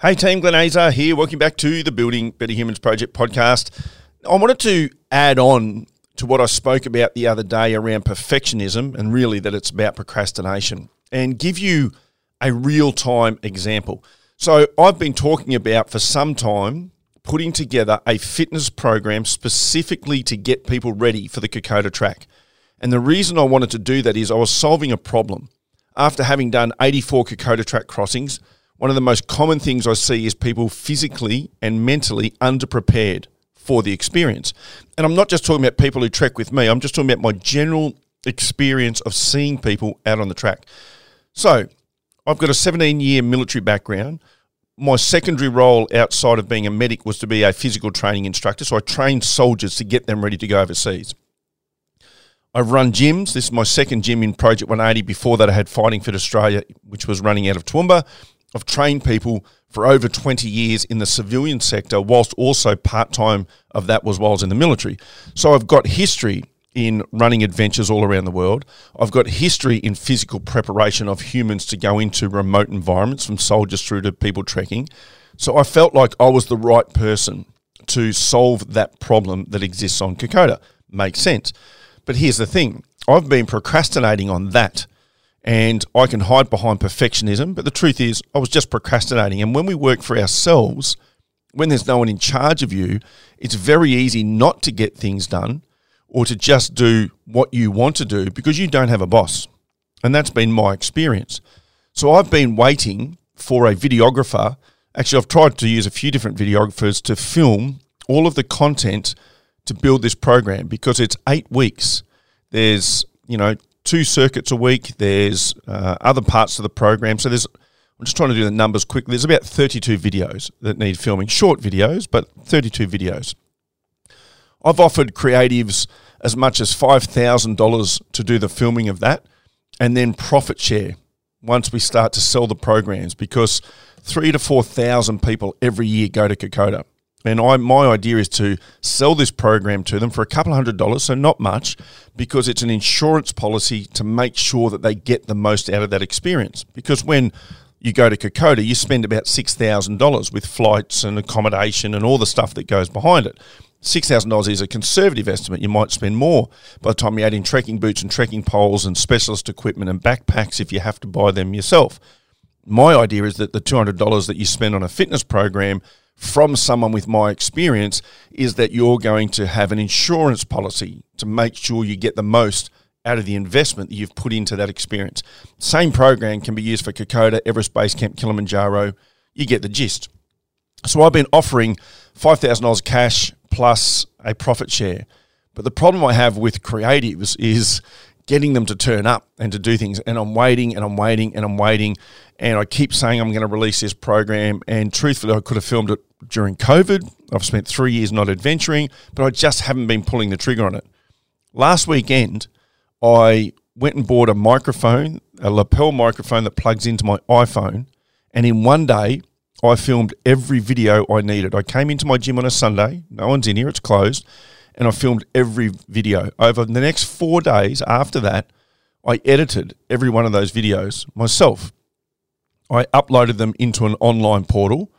Hey team, Glenn Azar here. Welcome back to the Building Better Humans Project podcast. I wanted to add on to what I spoke about the other day around perfectionism and really that it's about procrastination and give you a real time example. So, I've been talking about for some time putting together a fitness program specifically to get people ready for the Kokoda track. And the reason I wanted to do that is I was solving a problem. After having done 84 Kokoda track crossings, one of the most common things I see is people physically and mentally underprepared for the experience. And I'm not just talking about people who trek with me, I'm just talking about my general experience of seeing people out on the track. So, I've got a 17 year military background. My secondary role outside of being a medic was to be a physical training instructor. So, I trained soldiers to get them ready to go overseas. I've run gyms. This is my second gym in Project 180. Before that, I had Fighting Fit Australia, which was running out of Toowoomba. I've trained people for over 20 years in the civilian sector, whilst also part time of that was while I was in the military. So I've got history in running adventures all around the world. I've got history in physical preparation of humans to go into remote environments, from soldiers through to people trekking. So I felt like I was the right person to solve that problem that exists on Kokoda. Makes sense. But here's the thing I've been procrastinating on that. And I can hide behind perfectionism, but the truth is, I was just procrastinating. And when we work for ourselves, when there's no one in charge of you, it's very easy not to get things done or to just do what you want to do because you don't have a boss. And that's been my experience. So I've been waiting for a videographer. Actually, I've tried to use a few different videographers to film all of the content to build this program because it's eight weeks. There's, you know, two circuits a week. There's uh, other parts of the program. So there's, I'm just trying to do the numbers quickly. There's about 32 videos that need filming, short videos, but 32 videos. I've offered creatives as much as $5,000 to do the filming of that and then profit share once we start to sell the programs because three to 4,000 people every year go to Kokoda. And I, my idea is to sell this program to them for a couple hundred dollars, so not much, because it's an insurance policy to make sure that they get the most out of that experience. Because when you go to Kokoda, you spend about $6,000 with flights and accommodation and all the stuff that goes behind it. $6,000 is a conservative estimate. You might spend more by the time you add in trekking boots and trekking poles and specialist equipment and backpacks if you have to buy them yourself. My idea is that the $200 that you spend on a fitness program from someone with my experience is that you're going to have an insurance policy to make sure you get the most out of the investment that you've put into that experience. Same program can be used for Kokoda, Everest Base Camp, Kilimanjaro. You get the gist. So I've been offering $5,000 cash plus a profit share. But the problem I have with creatives is getting them to turn up and to do things. And I'm waiting and I'm waiting and I'm waiting. And I keep saying I'm going to release this program. And truthfully, I could have filmed it during COVID. I've spent three years not adventuring, but I just haven't been pulling the trigger on it. Last weekend, I went and bought a microphone, a lapel microphone that plugs into my iPhone. And in one day, I filmed every video I needed. I came into my gym on a Sunday, no one's in here, it's closed and I filmed every video. Over the next four days after that, I edited every one of those videos myself. I uploaded them into an online portal,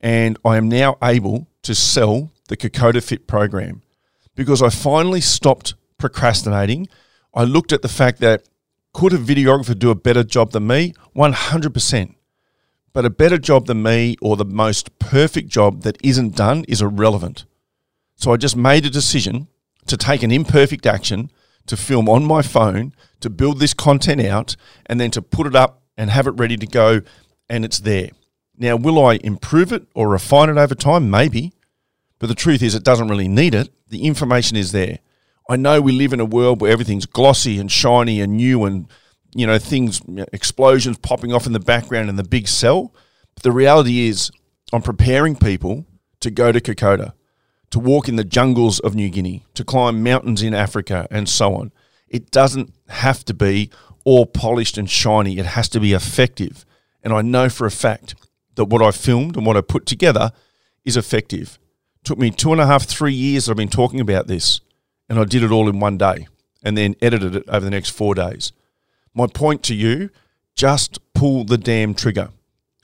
and I am now able to sell the Kokoda Fit program because I finally stopped procrastinating. I looked at the fact that could a videographer do a better job than me? 100%. But a better job than me or the most perfect job that isn't done is irrelevant. So I just made a decision to take an imperfect action to film on my phone, to build this content out, and then to put it up and have it ready to go, and it's there. Now, will I improve it or refine it over time? Maybe. But the truth is, it doesn't really need it. The information is there. I know we live in a world where everything's glossy and shiny and new and, you know, things, explosions popping off in the background and the big sell. But the reality is, I'm preparing people to go to Kokoda to walk in the jungles of New Guinea, to climb mountains in Africa, and so on. It doesn't have to be all polished and shiny, it has to be effective. And I know for a fact that what I filmed and what I put together is effective. It took me two and a half, three years that I've been talking about this, and I did it all in one day and then edited it over the next four days. My point to you just pull the damn trigger.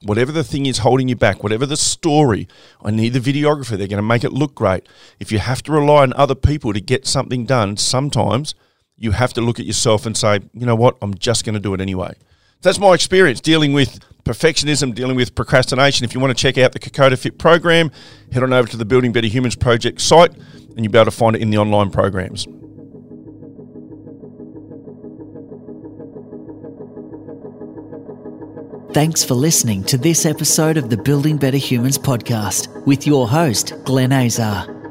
whatever the thing is holding you back, whatever the story, I need the videographer. They're going to make it look great. If you have to rely on other people to get something done, sometimes you have to look at yourself and say, you know what, I'm just going to do it anyway. That's my experience dealing with perfectionism, dealing with procrastination. If you want to check out the Kokoda Fit program, head on over to the Building Better Humans Project site and you'll be able to find it in the online programs. Thanks for listening to this episode of the Building Better Humans podcast with your host, Glenn Azar.